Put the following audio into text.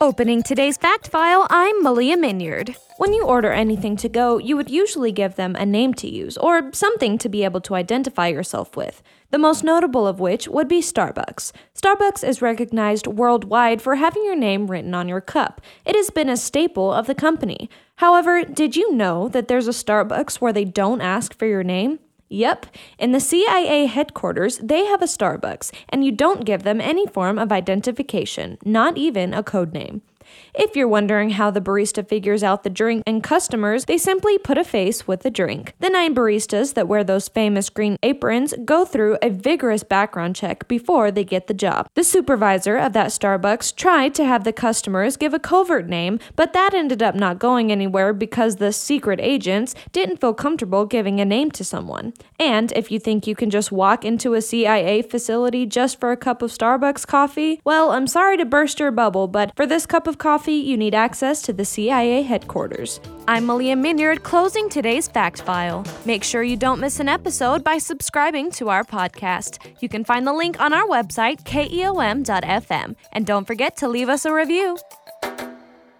Opening today's fact file, I'm Malia Minyard. When you order anything to go, you would usually give them a name to use or something to be able to identify yourself with. The most notable of which would be Starbucks. Starbucks is recognized worldwide for having your name written on your cup. It has been a staple of the company. However, did you know that there's a Starbucks where they don't ask for your name? Yep, in the CIA headquarters, they have a Starbucks, and you don't give them any form of identification, not even a code name. If you're wondering how the barista figures out the drink and customers, they simply put a face with the drink. The nine baristas that wear those famous green aprons go through a vigorous background check before they get the job. The supervisor of that Starbucks tried to have the customers give a covert name, but that ended up not going anywhere because the secret agents didn't feel comfortable giving a name to someone. And if you think you can just walk into a CIA facility just for a cup of Starbucks coffee, well, I'm sorry to burst your bubble, but for this cup of coffee, you need access to the CIA headquarters. I'm Malia Minyard, closing today's fact file. Make sure you don't miss an episode by subscribing to our podcast. You can find the link on our website, keom.fm. And don't forget to leave us a review.